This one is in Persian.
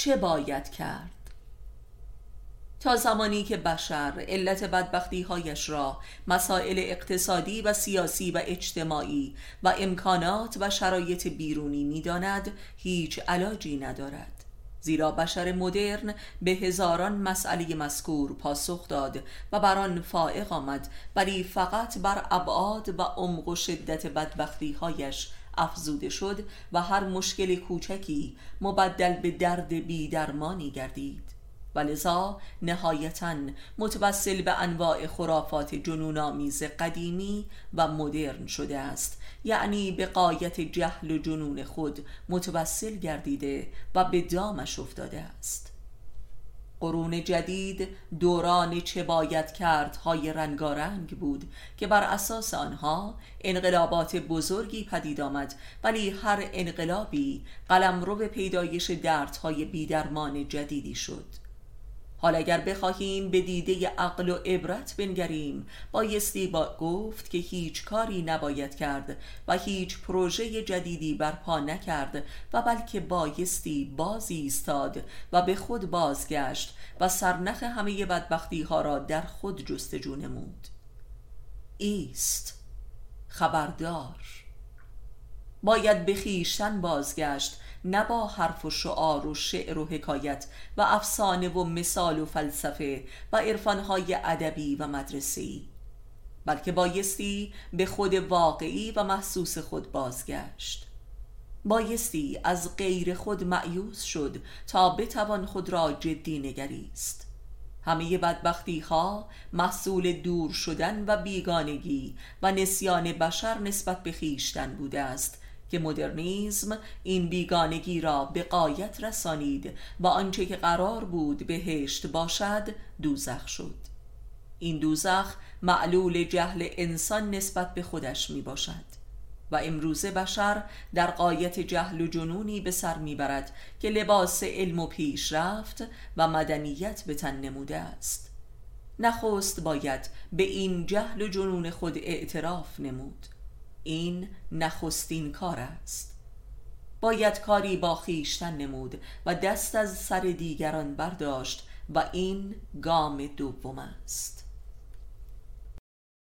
چه باید کرد؟ تا زمانی که بشر علت بدبختی هایش را مسائل اقتصادی و سیاسی و اجتماعی و امکانات و شرایط بیرونی می‌داند هیچ علاجی ندارد. زیرا بشر مدرن به هزاران مسئله مذکور پاسخ داد و بر آن فائق آمد ولی فقط بر ابعاد و عمق و شدت بدبختی هایش افزوده شد و هر مشکل کوچکی مبدل به درد بیدرمانی گردید. و لذا نهایتا متوسل به انواع خرافات جنونآمیز قدیمی و مدرن شده است. یعنی به قایت جهل و جنون خود متوسل گردیده و به دامش افتاده است. قرون جدید دوران چه باید کرد های رنگارنگ بود که بر اساس آنها انقلابات بزرگی پدید آمد ولی هر انقلابی قلمرو پیدایش دردهای بیدرمان جدیدی شد. حال اگر بخواهیم به دیده عقل و عبرت بنگریم بایستی با گفت که هیچ کاری نباید کرد و هیچ پروژه جدیدی برپا نکرد و بلکه بایستی بازی ایستاد و به خود بازگشت و سرنخ همه بدبختی ها را در خود جستجو نمود. ایست خبردار. باید به خیشتن بازگشت نه با حرف و شعار و شعر و حکایت و افسانه و مثال و فلسفه و عرفانهای ادبی و مدرسی بلکه بایستی به خود واقعی و محسوس خود بازگشت. بایستی از غیر خود معیوز شد تا بتوان خود را جدی نگریست. همه بدبختی ها محصول دور شدن و بیگانگی و نسیان بشر نسبت به خیشتن بوده است که مدرنیزم این بیگانگی را به قایت رسانید و آنچه که قرار بود بهشت باشد دوزخ شد. این دوزخ معلول جهل انسان نسبت به خودش می باشد و امروزه بشر در قایت جهل و جنونی به سر می‌برد که لباس علم و پیشرفت و مدنیت به تن نموده است. نخست باید به این جهل و جنون خود اعتراف نمود. این نخستین کار است. باید کاری با خیشتن نمود و دست از سر دیگران برداشت و این گام دوم است.